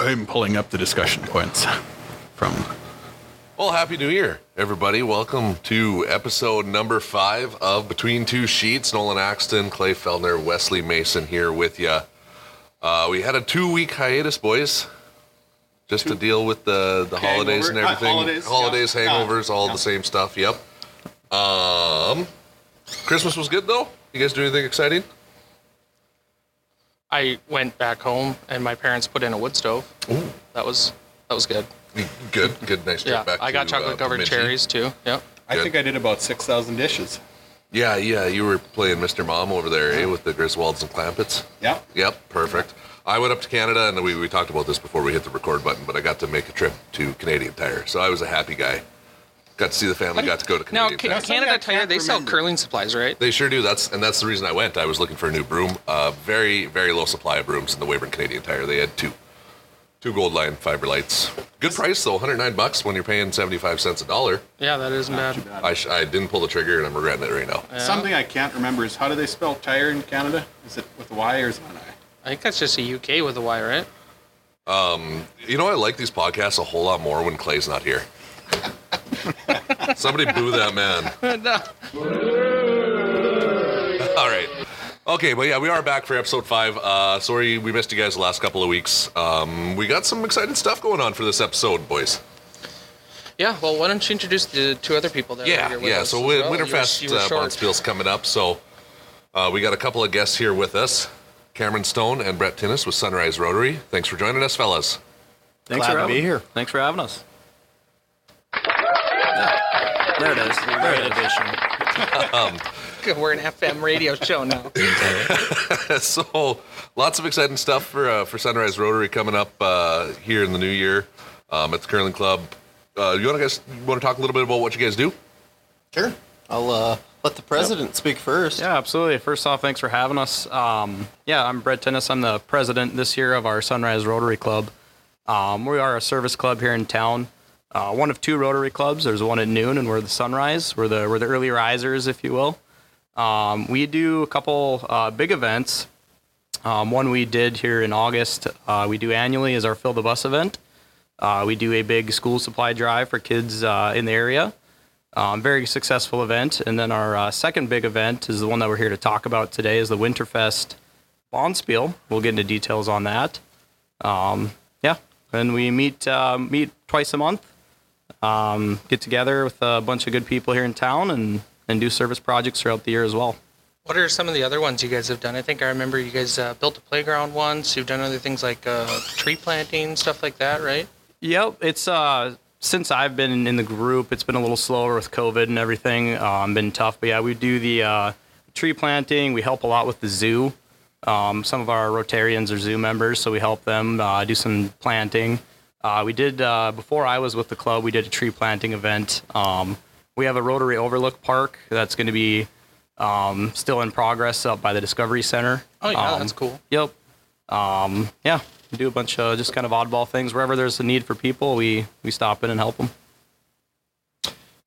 I'm pulling up the discussion points from. Well, happy New Year, everybody. Welcome to episode number five of Between Two Sheets. Nolan Axton, Clay Feldner, Wesley Mason here with you. Uh, we had a two week hiatus, boys, just to deal with the, the holidays and Hangover- uh, everything. holidays, holidays yeah. hangovers, all Yeah. the same stuff. Yep. Um, Christmas was good, though. You guys do anything exciting? I went back home and my parents put in a wood stove. Ooh. That was that was good. Good, good, nice trip Yeah, back I got to, uh, chocolate covered Bemidji. cherries too. Yep. I Good. think I did about 6,000 dishes. Yeah, yeah, you were playing Mr. Mom over there, eh, with the Griswolds and Clampetts. Yeah. Yep, perfect. I went up to Canada, and we, we talked about this before we hit the record button, but I got to make a trip to Canadian Tire, so I was a happy guy. Got to see the family, got to go to Now, Canadian Ca- Tire. something Canada Tire, they sell curling supplies, right? They sure do. That's and that's the reason I went. I was looking for a new broom. Uh, very very low supply of brooms in the Weyburn Canadian Tire. They had two, two gold line fiber lights. Good price though, 109 bucks when you're paying 75 cents a dollar. Yeah, that isn't Not too bad. bad. I, sh- I didn't pull the trigger and I'm regretting it right now. Yeah. Something I can't remember is how do they spell tire in Canada? Is it with a Y or is it an I? I think that's just a UK with a Y, right? You know, I like these podcasts a whole lot more when Clay's not here. Somebody boo that man. no. All right. Okay, but yeah, we are back for episode five. Uh, sorry we missed you guys the last couple of weeks. Um, we got some exciting stuff going on for this episode, boys. Yeah. Well, why don't you introduce the two other people that are Yeah, here with us? yeah. us So as well? Winterfest you were uh. Bonspiel's coming up. So uh, we got a couple of guests here with us Cameron Stone and Brett Tinnes with Sunrise Rotary. Thanks for joining us, fellas. Thanks Glad for to having be here. Thanks for having us. Yeah. There it is. There it is. We're an FM radio show now. so lots of exciting stuff for uh, for Sunrise Rotary coming up uh, here in the new year um, at the curling club. Uh, you want to guys want to talk a little bit about what you guys do? Sure. I'll uh, let the president speak first. Yeah, absolutely. First off, thanks for having us. Um, yeah, I'm Brett Tinnes. I'm the president this year of our Sunrise Rotary Club. Um, we are a service club here in town. Uh, one of two Rotary clubs. There's one at noon, and we're the Sunrise. We're the we're the early risers, if you will. Um, we do a couple uh, big events. Um, one we did here in August. Uh, we do annually is our Fill the Bus event. Uh, we do a big school supply drive for kids uh, in the area. Um, very successful event. And then our uh, second big event is the one that we're here to talk about today is the Winterfest Bonspiel. We'll get into details on that. Um, yeah, and we meet uh, meet twice a month. Um, get together with a bunch of good people here in town and and do service projects throughout the year as well. What are some of the other ones you guys have done? I think I remember you guys uh, built a playground once. You've done other things like uh, tree planting, stuff like that, right? Yep, it's uh since I've been in the group, it's been a little slower with COVID and everything. Um, been tough, but yeah, we do the uh, tree planting. We help a lot with the zoo. Um, some of our Rotarians are zoo members, so we help them uh, do some planting. Uh, we did uh, before I was with the club. We did a tree planting event. Um, we have a Rotary Overlook Park that's going to be um, still in progress up by the Discovery Center. Oh yeah, Um, that's cool. Yep. Um, yeah, we do a bunch of just kind of oddball things. Wherever there's a need for people, we we stop in and help them.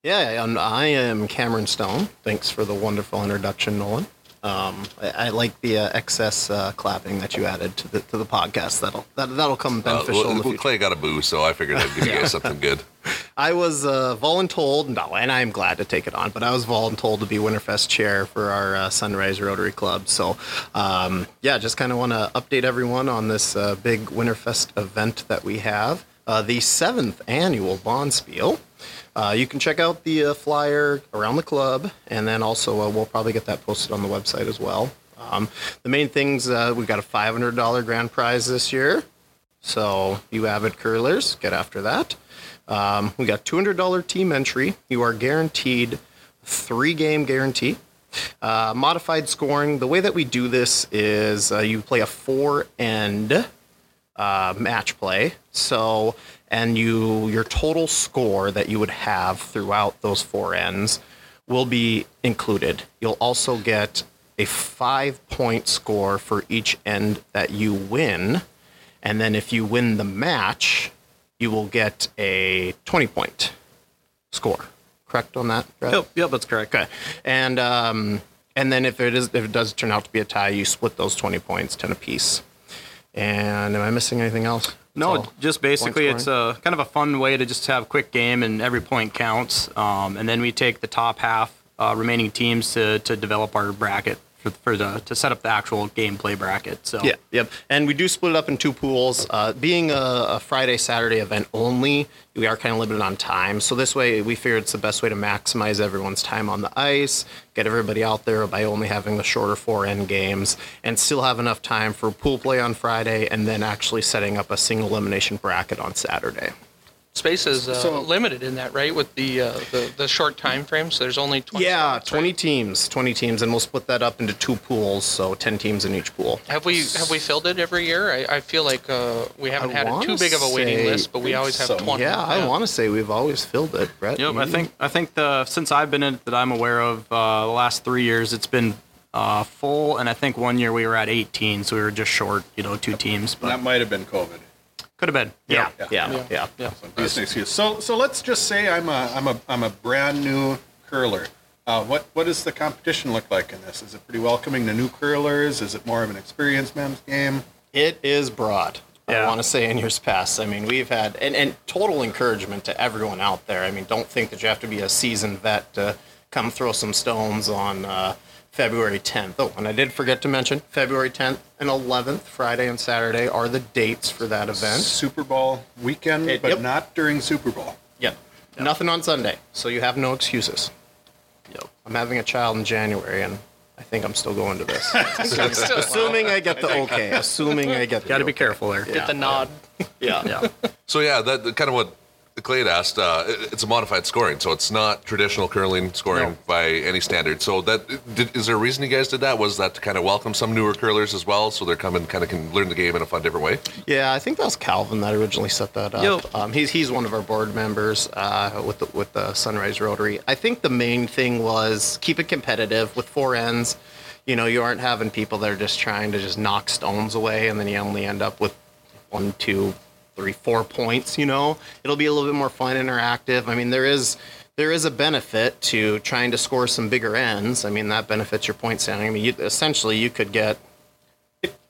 Yeah, and I am Cameron Stone. Thanks for the wonderful introduction, Nolan. Um, I, I like the uh, excess uh, clapping that you added to the to the podcast. That'll that, that'll come Uh, beneficial well, in the well. Clay got a boo, so I figured I'd give you guys something good. I was uh, voluntold, no, and I am glad to take it on, but I was voluntold to be Winterfest chair for our uh, Sunrise Rotary Club. So, um, yeah, just kind of want to update everyone on this uh, big Winterfest event that we have, uh, the seventh annual Bonspiel. Uh, you can check out the uh, flyer around the club, and then also uh, we'll probably get that posted on the website as well. Um, the main things uh, we've got a $500 grand prize this year. So, you avid curlers, get after that. Um, we got $200 team entry. You are guaranteed three game guarantee. Uh, modified scoring. The way that we do this is uh, you play a four end match play. So, and you your total score that you would have throughout those four ends will be included. You'll also get a five point score for each end that you win. And then if you win the match, you will get a 20 point score. Correct on that? Brett? Yep, yep, that's correct. Okay. And um, and then if it is if it does turn out to be a tie, you split those 20 points 10 apiece. And am I missing anything else? No, all just basically it's a kind of a fun way to just have a quick game and every point counts. Um, and then we take the top half uh, remaining teams to, to develop our bracket for, for the to set up the actual gameplay bracket. So Yeah, yep. And we do split it up in two pools. Uh, being a, a Friday, Saturday event only, we are kind of limited on time. So this way, we figured it's the best way to maximize everyone's time on the ice, get everybody out there by only having the shorter four end games, and still have enough time for pool play on Friday, and then actually setting up a single elimination bracket on Saturday. Space is uh, So- limited in that, right? With the, uh, the the short time frame, so there's only 20 Yeah, spots, 20 right? teams, 20 teams, and we'll split that up into two pools, so 10 teams in each pool. Have we have we filled it every year? I, I feel like uh, we haven't I had it too big of a waiting list, but we always have so. 20. Yeah, I want to say we've always filled it, Brett. Yep, I think I think the since I've been in it that I'm aware of uh, the last three years it's been uh, full, and I think one year we were at 18, so we were just short, you know, two teams, But That might have been COVID. Could have been. Yeah, Yep. yeah, Yeah. yeah. Yeah. So decent excuse. So so let's just say I'm a I'm a I'm a brand new curler. Uh, what what does the competition look like in this? Is it pretty welcoming to new curlers? Is it more of an experienced man's game? It is broad. I want to say in years past. I mean, we've had and, and total encouragement to everyone out there. I mean, don't think that you have to be a seasoned vet to come throw some stones on uh, February 10th. Oh, and I did forget to mention February 10th and 11th, Friday and Saturday, are the dates for that event. Super Bowl weekend, It- but yep. not during Super Bowl. Yep. Nothing on Sunday, so you have no excuses. Yep. I'm having a child in January, and I think I'm still going to this. Still, assuming I get the okay. Assuming I get the Got to be okay. careful there. get the nod. Yeah. Yeah. So yeah, that that kind of what Clay had asked. Uh, it's a modified scoring, so it's not traditional curling scoring No. by any standard. So that did, is there a reason you guys did that? Was that to kind of welcome some newer curlers as well, so they're coming kind of can learn the game in a fun, different way? Yeah, I think that was Calvin that originally set that up. Yep. Um, he's he's one of our board members uh, with the with the Sunrise Rotary. I think the main thing was keep it competitive with four ends. You know, you aren't having people that are just trying to just knock stones away, and then you only end up with one, two, three, four points. You know, it'll be a little bit more fun, interactive. I mean, there is there is a benefit to trying to score some bigger ends. I mean, that benefits your point standing. I mean, you, essentially, you could get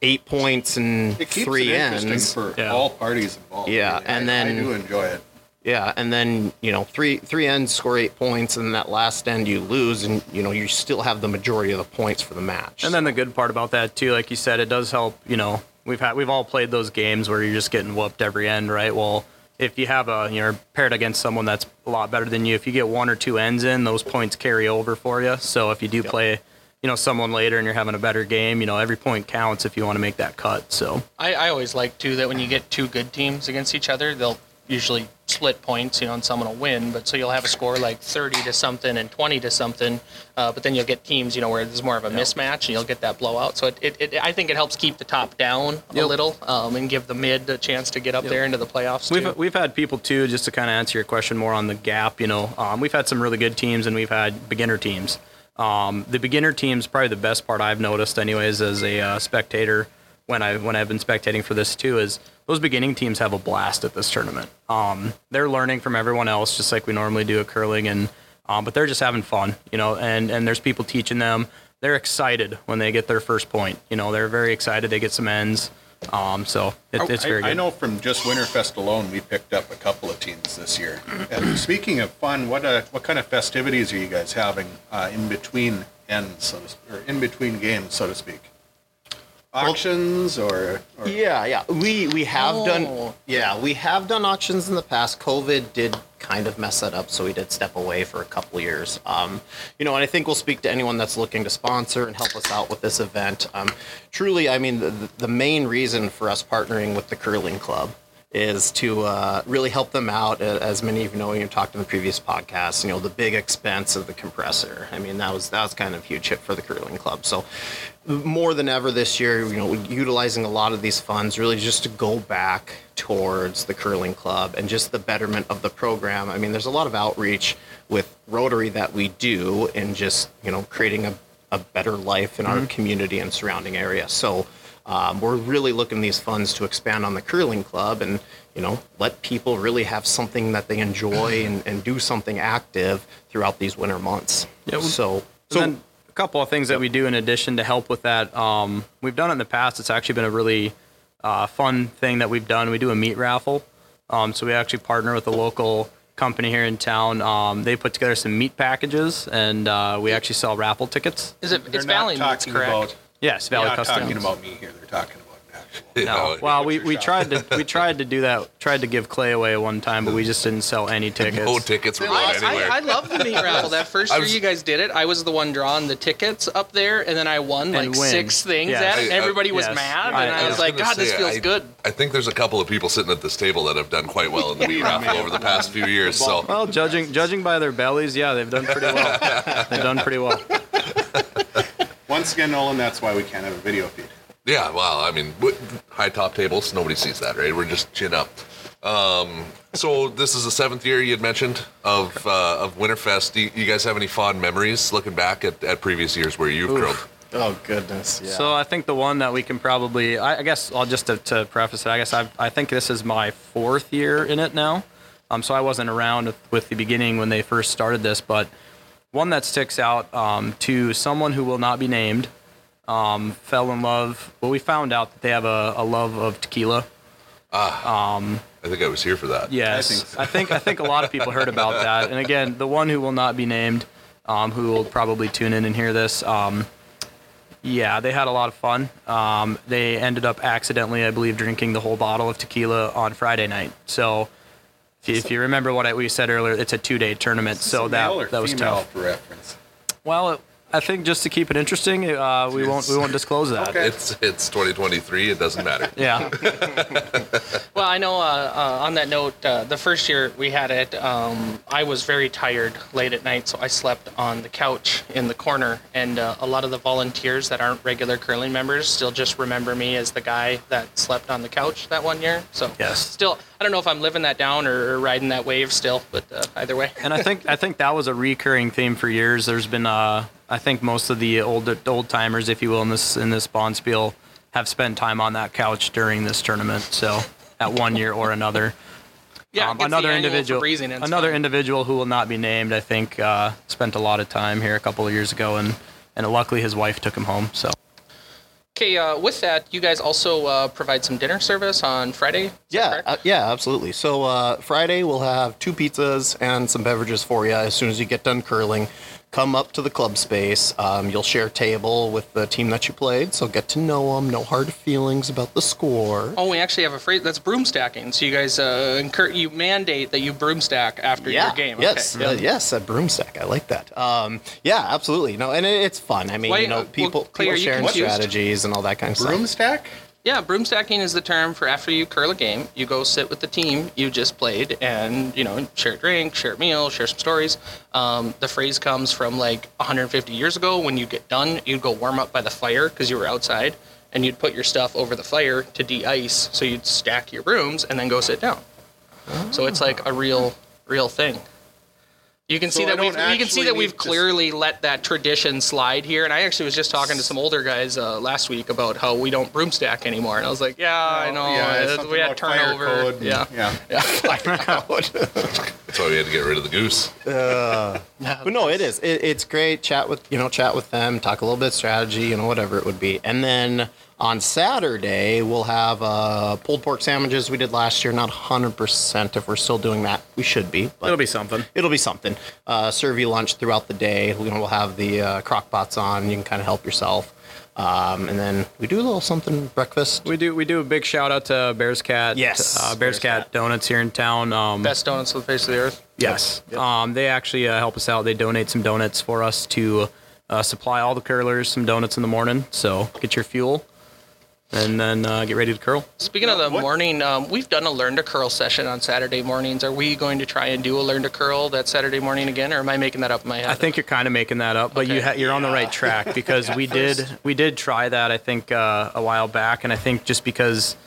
eight points and It keeps three it interesting ends. for Yeah. all parties involved. Yeah, I- and I- then- I do enjoy it. Yeah, and then you know three three ends score eight points, and that last end you lose, and you know you still have the majority of the points for the match. And then the good part about that too, like you said, it does help. You know, we've had we've all played those games where you're just getting whooped every end, right? Well, if you have a you're paired against someone that's a lot better than you, if you get one or two ends in, those points carry over for you. So if you do play, you know, someone later and you're having a better game, you know, every point counts if you want to make that cut. So I, I always like too that when you get two good teams against each other, they'll usually split points, you know, and someone will win. But so you'll have a score like 30 to something and 20 to something. Uh, but then you'll get teams, you know, where there's more of a mismatch and you'll get that blowout. So it, it, it I think it helps keep the top down a little um, and give the mid a chance to get up there into the playoffs. too. We've we've had people too, just to kind of answer your question more on the gap. You know, um, we've had some really good teams and we've had beginner teams. Um, the beginner teams probably the best part I've noticed, anyways, as a uh, spectator when I when I've been spectating for this too, is those beginning teams have a blast at this tournament. Um, they're learning from everyone else, just like we normally do at curling, and um, but they're just having fun, you know. And and there's people teaching them. They're excited when they get their first point. You know, they're very excited. They get some ends. Um, so it, it's I, very good. I know from just Winterfest alone, we picked up a couple of teams this year. And speaking of fun, what uh, what kind of festivities are you guys having uh, in between ends, so to, or in between games, so to speak? Auctions or, or yeah, yeah, we we have done Oh. yeah we have done auctions in the past. COVID did kind of mess that up, so we did step away for a couple years. Um, you know, and I think we'll speak to anyone that's looking to sponsor and help us out with this event. Um, truly, I mean, the, the main reason for us partnering with the curling club is to uh, really help them out. Uh, As many of you know, you talked in the previous podcast. You know, the big expense of the compressor. I mean, that was that was kind of huge hit for the curling club. So, more than ever this year, you know, utilizing a lot of these funds really just to go back towards the curling club and just the betterment of the program. I mean, there's a lot of outreach with Rotary that we do in just you know creating a, a better life in our community and surrounding area. So. Um, we're really looking these funds to expand on the curling club and you know let people really have something that they enjoy and, and do something active throughout these winter months. Yeah, well- so So then couple of things that we do in addition to help with that. Um, we've done it in the past. It's actually been a really uh, fun thing that we've done. We do a meat raffle. Um, so we actually partner with a local company here in town. Um, they put together some meat packages, and uh, we actually sell raffle tickets. Is it? They're it's not Valley Meats, talking correct? about. Yes, They're Valley not Customs. talking about me here. They're talking about actual. You No. know, Well, we, we tried to we tried to do that. Tried to give Clay away one time, but we just didn't sell any tickets. no tickets were I, going anywhere. I, I love the meat raffle. That first I year you guys did it, I was the one drawing the tickets up there, and then I won like win. six things Yes. at it, and I- I- everybody was yes. mad, I- and I, I was was like, gonna God, this feels I- good. I think there's a couple of people sitting at this table that have done quite well in the meat oh, raffle over the past few years. So Well, judging judging by their bellies, yeah, they've done pretty well. they've done pretty well. Once again, Nolan, that's why we can't have a video feed. Yeah, well, I mean, high top tables, nobody sees that, right? We're just chin up. Um, so this is the seventh year you had mentioned of uh, of Winterfest. Do you, you guys have any fond memories looking back at, at previous years where you've curled? Oh goodness. Yeah. So I think the one that we can probably, I, I guess, I'll just to, to preface it. I guess I've, I think this is my fourth year in it now. Um, so I wasn't around with, with the beginning when they first started this, but one that sticks out um, to someone who will not be named. Um, fell in love. Well, we found out that they have a, a love of tequila. Ah, I think I was here for that. Yes, think so. I think I think a lot of people heard about that. And again, the one who will not be named, um, who will probably tune in and hear this. Um, yeah, they had a lot of fun. Um, they ended up accidentally, I believe, drinking the whole bottle of tequila on Friday night. So, if you, if you remember what I, we said earlier, it's a two-day tournament. So Is it male or that that was female tough. For reference. Well, it, I think just to keep it interesting, uh, we won't we won't disclose that. Okay. It's it's 2023. It doesn't matter. Yeah. Well, I know uh, uh, on that note, uh, the first year we had it, um, I was very tired late at night, so I slept on the couch in the corner. And uh, a lot of the volunteers that aren't regular curling members still just remember me as the guy that slept on the couch that one year. So, Yes. still, I don't know if I'm living that down or, or riding that wave still, but uh, either way. and I think I think that was a recurring theme for years. There's been uh, I think most of the old old timers, if you will, in this in this Bonspiel, have spent time on that couch during this tournament. So at one year or another. Yeah, Um, it gets the another individual, breezing, and it's another fun. individual who will not be named, I think, uh, spent a lot of time here a couple of years ago, and and luckily his wife took him home. So Okay, uh, with that, you guys also uh, provide some dinner service on Friday? Yeah, uh, yeah, absolutely. So uh, Friday we'll have two pizzas and some beverages for you. As soon as you get done curling, come up to the club space. Um, you'll share table with the team that you played, so get to know them. No hard feelings about the score. Oh, we actually have a phrase that's broom stacking. So you guys uh, incur, you mandate that you broom stack after yeah, your game. yes, Okay. uh, yes, a broomstick. I like that. Um, yeah, absolutely. No, and it, it's fun. I mean, Why- you uh, know, people, Clay, are people sharing strategies and all that kind of stuff. Broomstack? Yeah, broom stacking is the term for after you curl a game, you go sit with the team you just played and, you know, share a drink, share a meal, share some stories. Um, the phrase comes from like 150 years ago. When you get done, you'd go warm up by the fire because you were outside and you'd put your stuff over the fire to de-ice. So you'd stack your brooms and then go sit down. So it's like a real, real thing. You can So see that we've don't you can see that we've to- clearly let that tradition slide here. And I actually was just talking to some older guys uh, last week about how we don't broom stack anymore. And I was like, yeah, I know. Yeah, uh, we had about fire turnover. code and- yeah. yeah. Yeah. That's why we had to get rid of the goose. But no, it is. It, it's great. Chat with you know, chat with them, talk a little bit strategy, you know, whatever it would be. And then on Saturday we'll have uh, pulled pork sandwiches we did last year. Not 100% if we're still doing that. We should be. But it'll be something. It'll be something. Uh, serve you lunch throughout the day. You know, we'll have the uh, crock pots on. You can kind of help yourself. Um, and then we do a little something breakfast. We do we do a big shout out to Bears Cat. Yes, uh, Bears, Bears Cat Cat. Donuts here in town. Um, Best donuts on the face of the earth. Yes. Um, they actually uh, help us out. They donate some donuts for us to uh, supply all the curlers some donuts in the morning. So get your fuel and then uh, get ready to curl. Speaking of the What- morning, um, we've done a learn to curl session on Saturday mornings. Are we going to try and do a learn to curl that Saturday morning again, or am I making that up in my head? I think you're kind of making that up, but you ha- you're on the right track because we did we did try that I think uh, a while back, and I think just because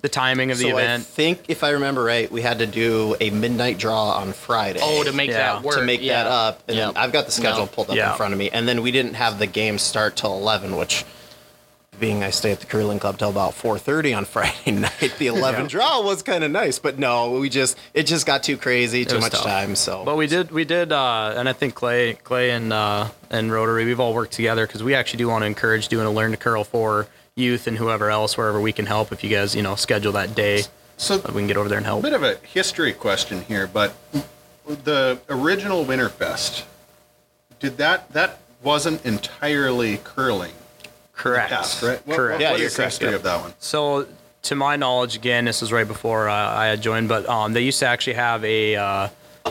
the timing of the so I think, if I remember right, we had to do a midnight draw on Friday. Oh, to make Yeah, that work. to make yeah. that up. And Yeah. then I've got the schedule No. pulled up Yeah. in front of me. And then we didn't have the game start till 11, which being I stay at the curling club till about 4:30 on Friday night, the 11 draw was kind of nice, but no, we just it just got too crazy, too much tough. time, so But we did, we did, uh, and I think Clay, Clay, and uh, and Rotary, we've all worked together because we actually do want to encourage doing a learn to curl for youth and whoever else wherever we can help. If you guys you know schedule that day, So uh, we can get over there and help. a help. bit of a history question here, but the original Winterfest, did that that wasn't entirely curling Correct. past, right? What, Correct. What, Yeah, what you're is correct, history of that one? So, to my knowledge, again, this is right before uh, I had joined, but um, they used to actually have a uh,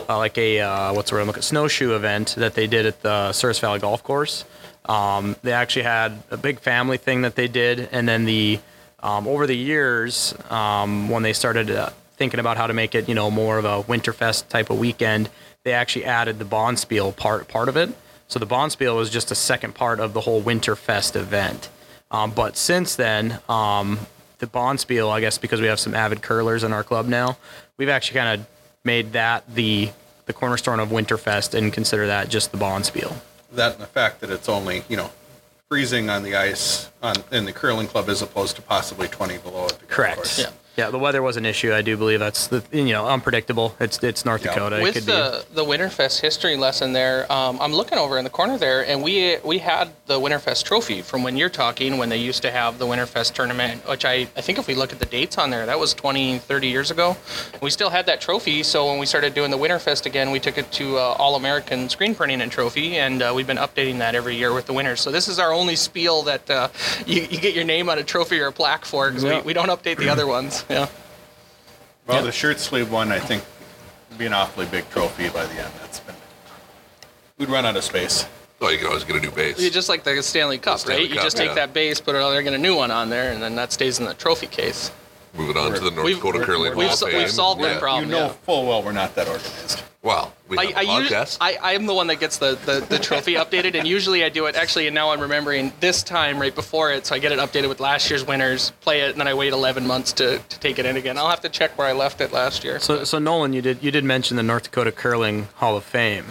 uh, like a uh, what's the word? I'm looking snowshoe event that they did at the Souris Valley Golf Course. Um, they actually had a big family thing that they did, and then the um, over the years um, when they started uh, thinking about how to make it, you know, more of a Winterfest type of weekend, they actually added the Bonspiel part part of it. So the Bonspiel was just a second part of the whole Winterfest event. Um, but since then, um, the Bonspiel, I guess because we have some avid curlers in our club now, we've actually kind of made that the the cornerstone of Winterfest and consider that just the Bonspiel. That and the fact that it's only you know freezing on the ice on in the curling club as opposed to possibly 20 below at the golf Correct. course. Yeah. Yeah, the weather was an issue. I do believe that's the you know unpredictable. It's it's North Yeah. Dakota. it With could the the Winterfest history lesson there, um, I'm looking over in the corner there, and we we had the Winterfest trophy from when you're talking when they used to have the Winterfest tournament, which I, I think if we look at the dates on there, that was 20, 30 years ago. We still had that trophy, so when we started doing the Winterfest again, we took it to uh, All American Screen Printing and Trophy, and uh, we've been updating that every year with the winners. So this is our only spiel that uh, you, you get your name on a trophy or a plaque for, because Yeah. we, we don't update the other ones. Yeah. Well, the shirt sleeve one, I think, would be an awfully big trophy by the end. That's been. We'd run out of space. Oh, you can always get a new base. You just like the Stanley Cup, Stanley right? You Cup, just take yeah. that base, put another, get a new one on there, and then that stays in the trophy case. Moving on to the North We've- Dakota Curling we've Hall of so- we've Fame. solved that Yeah. problem. you know yeah. full well we're not that organized. Well, we have I, a I, usu- podcast. I, I'm the one that gets the, the, the trophy updated, and usually I do it actually. And now I'm remembering this time right before it, so I get it updated with last year's winners, play it, and then I wait 11 months to, to take it in again. I'll have to check where I left it last year. So, so Nolan, you did you did mention the North Dakota Curling Hall of Fame.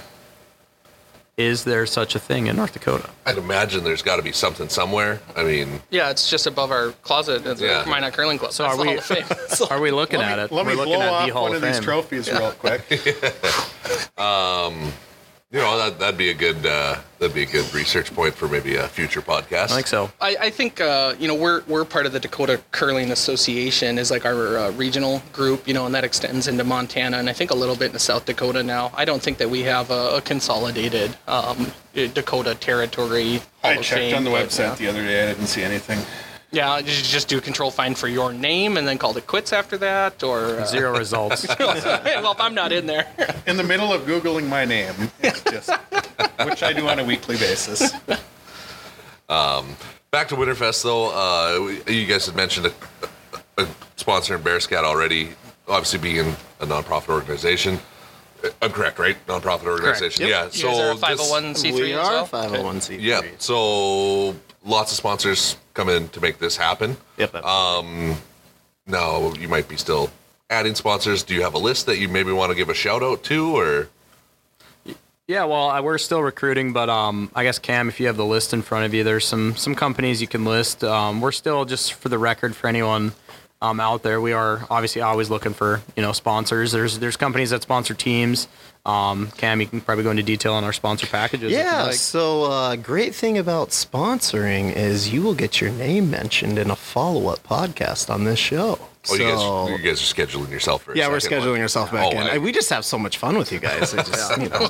Is there such a thing in North Dakota? I'd imagine there's got to be something somewhere. I mean, yeah, it's just above our closet. It's Yeah. yeah. Minot Curling Club. So That's are we- Hall of Fame. So- Are we looking Let at me, it? let We're me blow at off the Hall one of of these Fame. trophies real quick. Um, you know, that, that'd be a good uh, that'd be a good research point for maybe a future podcast. I think so. I, I think uh, you know we're we're part of the Dakota Curling Association is like our uh, regional group, you know, and that extends into Montana and I think a little bit into South Dakota now. I don't think that we have a, a consolidated um, Dakota territory. Hall I of checked Fame, on the but, website uh, the other day. I didn't see anything. Yeah, did you just do control find for your name and then call it quits after that, or uh, Zero results. well, if I'm not in there, In the middle of googling my name, just which I do on a weekly basis. Back to Winterfest though, uh, you guys had mentioned a, a sponsor in Bear Scat already. Obviously, being a nonprofit organization, Uh, I'm correct, right? Nonprofit organization. Yep. Yeah. you so guys are a 501c3 we as are well? 501c3. Yeah. So lots of sponsors come in to make this happen. Yep. absolutely. Now you might be still adding sponsors. Do you have a list that you maybe want to give a shout out to, or Yeah, well, I- we're still recruiting, but um, I guess Cam, if you have the list in front of you, there's some some companies you can list. Um, we're still just for the record for anyone um, out there, we are obviously always looking for you know sponsors. There's there's companies that sponsor teams. Um, Cam, you can probably go into detail on our sponsor packages. Yeah, like. so uh, great thing about sponsoring is you will get your name mentioned in a follow-up podcast on this show. Oh, you guys you guys are scheduling yourself for? A yeah, we're scheduling one. ourselves back Oh, in. I- I- we just have so much fun with you guys. It just, you know,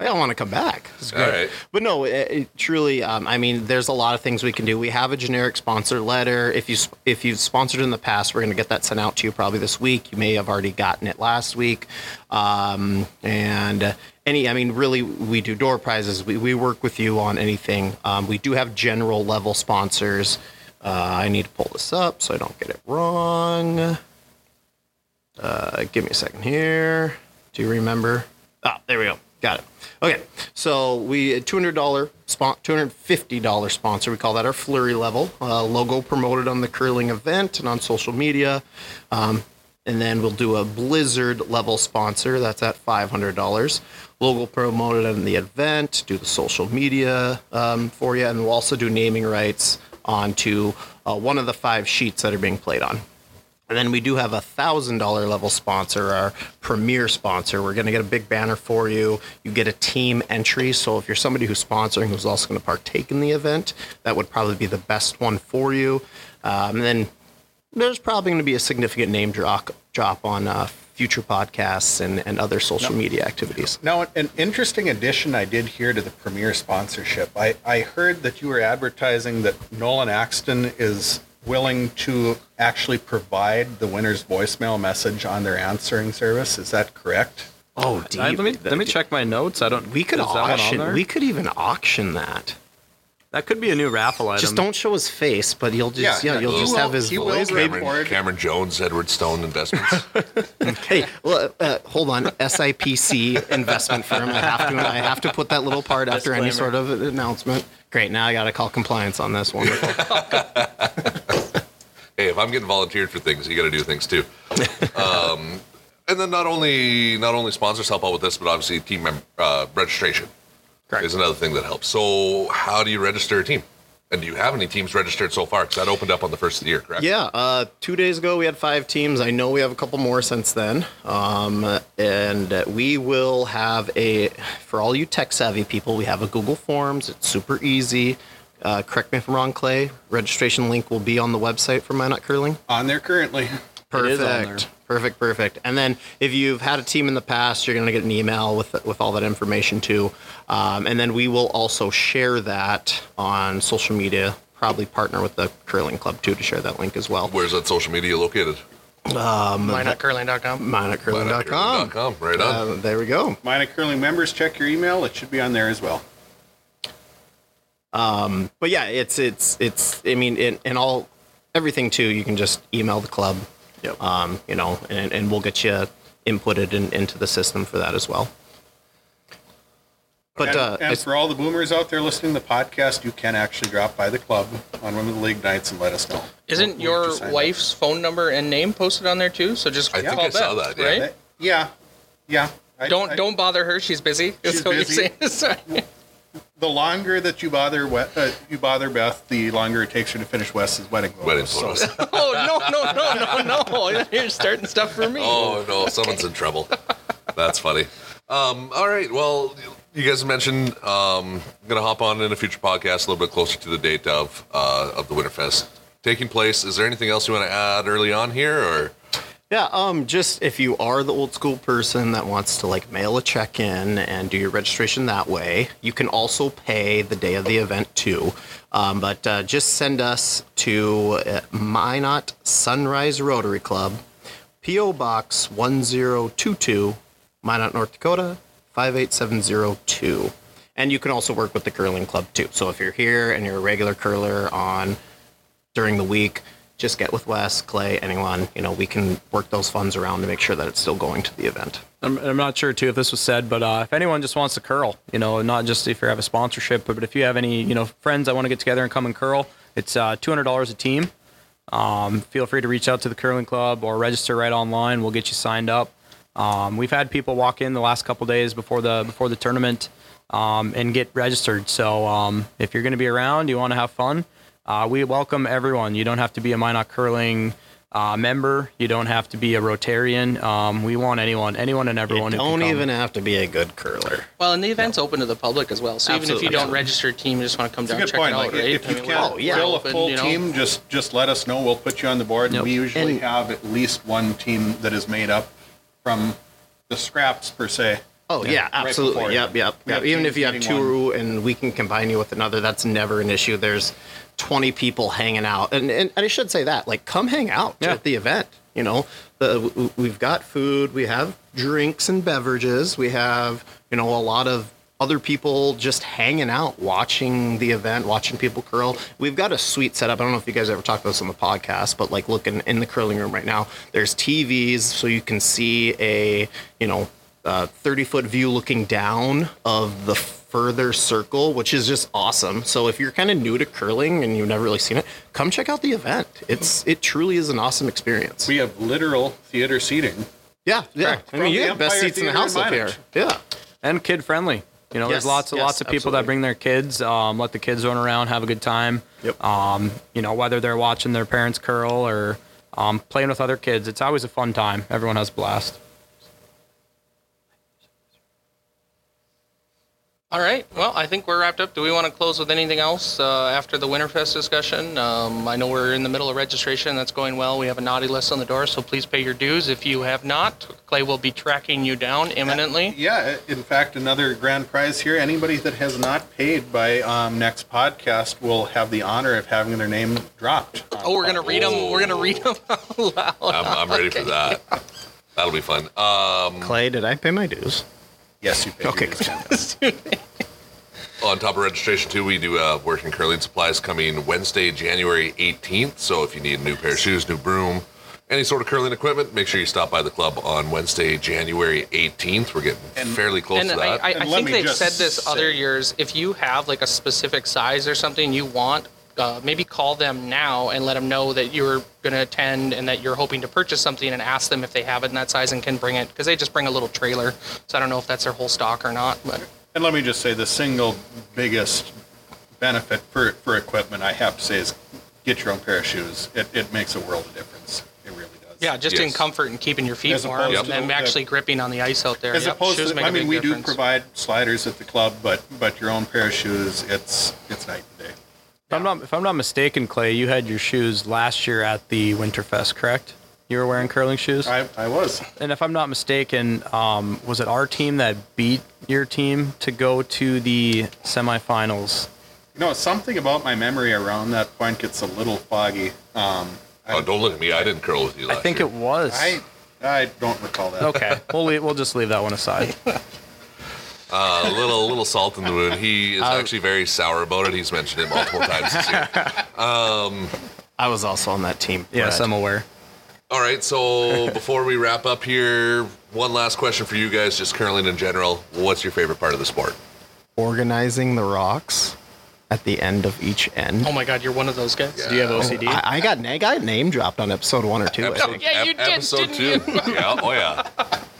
I don't want to come back. It's great. All right. But no, it, it truly, um, I mean, there's a lot of things we can do. We have a generic sponsor letter. If you if you've sponsored in the past, we're going to get that sent out to you probably this week. You may have already gotten it last week. Um, and any, I mean, really, we do door prizes. We, we work with you on anything. Um, we do have general level sponsors. Uh, I need to pull this up so I don't get it wrong. Uh, give me a second here. Do you remember? Ah, there we go. Got it. Okay, so we two hundred dollar two hundred fifty dollar sponsor. We call that our flurry level. Uh, logo promoted on the curling event and on social media, um, and then we'll do a blizzard level sponsor. That's at five hundred dollars. Logo promoted on the event. Do the social media um, for you, and we'll also do naming rights onto uh, one of the five sheets that are being played on. And then we do have a thousand dollar level sponsor, our premier sponsor. We're going to get a big banner for you. You get a team entry. So if you're somebody who's sponsoring who's also going to partake in the event, that would probably be the best one for you. Um, and then there's probably going to be a significant name drop drop on uh, future podcasts and, and other social media activities. Now, an interesting addition I did hear to the premier sponsorship. I, I heard that you were advertising that Nolan Axton is willing to actually provide the winner's voicemail message on their answering service. Is that correct? Oh, I- let me let me check my notes. I don't. We could is that one on auction. We could even auction that. That could be a new raffle item. Just don't show his face, but you'll just yeah, Yeah, you'll just will- have his he will voice. Cameron, Cameron Jones, Edward Stone Investments. Hey, well, uh, hold on. SIPC investment firm. I have to. I have to put that little part after any sort of announcement. Great. Now I got to call compliance on this. Wonderful. hey, if I'm getting volunteered for things, you got to do things too. Um, and then not only not only sponsors help out with this, but obviously team mem- uh, registration Correct. is another thing that helps. So, how do you register a team? And do you have any teams registered so far? Because that opened up on the first of the year, correct? Yeah, uh, two days ago we had five teams. I know we have a couple more since then. Um, and uh, we will have a, for all you tech savvy people, we have a Google Forms. It's super easy. Uh, correct me if I'm wrong, Clay. Registration link will be on the website for My Nut Curling. On there currently. is on there. Perfect. Perfect, perfect. And then if you've had a team in the past, you're going to get an email with with all that information too. Um, and then we will also share that on social media. Probably partner with the curling club too to share that link as well. Where's that social media located? MinotCurling.com. MinotCurling.com. Curling.com. Right on. Uh, there we go. Minot Curling members, check your email. It should be on there as well. But yeah, it's it's it's. I mean, in, in all everything too, you can just email the club. Yep. Um, you know, and, and we'll get you inputted in, into the system for that as well. But and, uh, and for all the boomers out there listening to the podcast, you can actually drop by the club on one of the league nights and let us know. Isn't We'll- we'll your just sign up. wife's phone number and name posted on there too? So just I think call I saw Beth, that, yeah. right? Uh, Yeah, yeah. I- Don't I- don't bother her. She's busy. Is She's what busy. you're saying. Sorry. The longer that you bother we- uh, you bother Beth, the longer it takes her to finish Wes's wedding photos. Wedding So- oh no no no no no! You're starting stuff for me. Oh no, someone's in trouble. That's funny. Um, all right. Well, you guys mentioned um, I'm gonna hop on in a future podcast a little bit closer to the date of uh, of the Winterfest taking place. Is there anything else you want to add early on here, or Yeah, um, just if you are the old school person that wants to like mail a check in and do your registration that way, you can also pay the day of the event too. Um, but uh, just send us to uh, Minot Sunrise Rotary Club, P.O. Box 1022, Minot, North Dakota 58702. And you can also work with the curling club too. So if you're here and you're a regular curler on during the week, just get with Wes, Clay, anyone. You know, we can work those funds around to make sure that it's still going to the event. I'm, I'm not sure too if this was said, but uh, if anyone just wants to curl, you know, not just if you have a sponsorship, but, but if you have any, you know, friends that want to get together and come and curl, it's uh, $200 a team. Um, feel free to reach out to the curling club or register right online. We'll get you signed up. Um, we've had people walk in the last couple days before the before the tournament um, and get registered. So um, if you're going to be around, you want to have fun, uh, we welcome everyone. You don't have to be a Minot Curling uh, member. You don't have to be a Rotarian. Um, we want anyone, anyone and You everyone. who can don't come. even have to be a good curler. Well, and the event's open to the public as well. So even if you don't Absolutely. register a team, you just want to come It's down and check point. it out, Like, right? if you I mean, can't we're yeah. fill a full you know. team, just just let us know. We'll put you on the board. Yep. We usually And- have at least one team that is made up from the scraps per se. Oh yeah, Right absolutely. before. yep, yep. We yep. Even if you have meeting two and we can combine you with another, that's never an issue. There's 20 people hanging out, and and, and I should say that, like, come hang out Yeah. at the event. You know, the we've got food, we have drinks and beverages, we have you know a lot of other people just hanging out, watching the event, watching people curl. We've got a sweet setup. I don't know if you guys ever talked about this on the podcast, but like looking in the curling room right now, there's TVs so you can see a you know uh, 30 foot view looking down of the further circle, which is just awesome. So if you're kind of new to curling and you've never really seen it, come check out the event. It's it truly is an awesome experience. We have literal theater seating. yeah, yeah. Correct. I From mean, you the have best Empire seats in the house up here. Yeah. and kid friendly. You know, Yes, there's lots of yes, lots of people that bring their kids. Um, let the kids run around, have a good time. Yep. Um, you know, whether they're watching their parents curl or um, playing with other kids. It's always a fun time. Everyone has a blast. All right. Well, I think we're wrapped up. Do we want to close with anything else uh, after the Winterfest discussion? Um, I know we're in the middle of registration. That's going well. We have a naughty list on the door, so please pay your dues. If you have not, Clay will be tracking you down imminently. Yeah, in fact, another grand prize here. Anybody that has not paid by um, next podcast will have the honor of having their name dropped. Oh, we're gonna read them. We're gonna read them out loud. I'm, I'm ready for that. That'll be fun. Um, Clay, did I pay my dues? Yes, you paid. Okay, your dues. on top of registration too, we do uh, working curling supplies coming Wednesday, January 18th. So if you need a new pair of shoes, new broom, any sort of curling equipment, make sure you stop by the club on Wednesday, January 18th. We're getting And- fairly close And to that. I, I And let think they've said this other years. If you have like a specific size or something you want, uh, maybe call them now and let them know that you're going to attend and that you're hoping to purchase something and ask them if they have it in that size and can bring it because they just bring a little trailer. So I don't know if that's their whole stock or not, but And let me just say, the single biggest benefit for, for equipment, I have to say, is get your own pair of shoes. It, it makes a world of difference. It really does. yeah, just in comfort and keeping your feet warm opposed and to them the- actually gripping on the ice out there. As Yep, opposed shoes to, make a I mean, big we do provide sliders at the club, but, but your own pair of shoes, it's, it's night and day. If I'm not if I'm not mistaken, Clay, you had your shoes last year at the Winterfest, correct? You were wearing curling shoes. I, I was. And if I'm not mistaken, um, was it our team that beat your team to go to the semifinals? You know, something about my memory around that point gets a little foggy. Um, I, oh, don't look at me. I didn't curl with you last. I last think year. it was. I, I don't recall that. okay, we'll leave, we'll just leave that one aside. Uh, a little, little salt in the wound. He is actually very sour about it. He's mentioned it multiple times this year. I was also on that team. Yes, Brett. I'm aware. All right, so before we wrap up here, one last question for you guys, just curling in general. What's your favorite part of the sport? organizing the rocks at the end of each end. Oh my God, you're one of those guys. Do you have OCD? I, I got I got name dropped on episode one or two. I Episode, think. yeah, you ep- did, episode didn't two. yeah, oh yeah.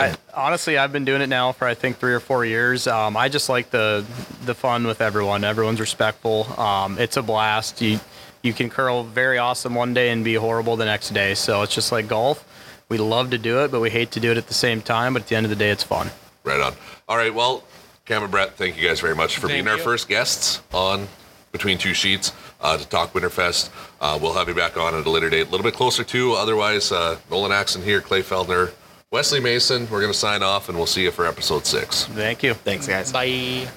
I, honestly, I've been doing it now for I think three or four years. Um, I just like the the fun with everyone. Everyone's respectful. Um, it's a blast. You you can curl very awesome one day and be horrible the next day. So it's just like golf. We love to do it, but we hate to do it at the same time. But at the end of the day, it's fun. Right on. All right, well, Cam and Brett, thank you guys very much for Thank being our first guests on Between Two Sheets uh, to talk Winterfest. Uh, we'll have you back on at a later date, a little bit closer to. Otherwise, uh, Nolan Axton here, Clay Feldner, Wesley Mason. We're going to sign off, and we'll see you for episode six. Thank you. Thanks, guys. Bye.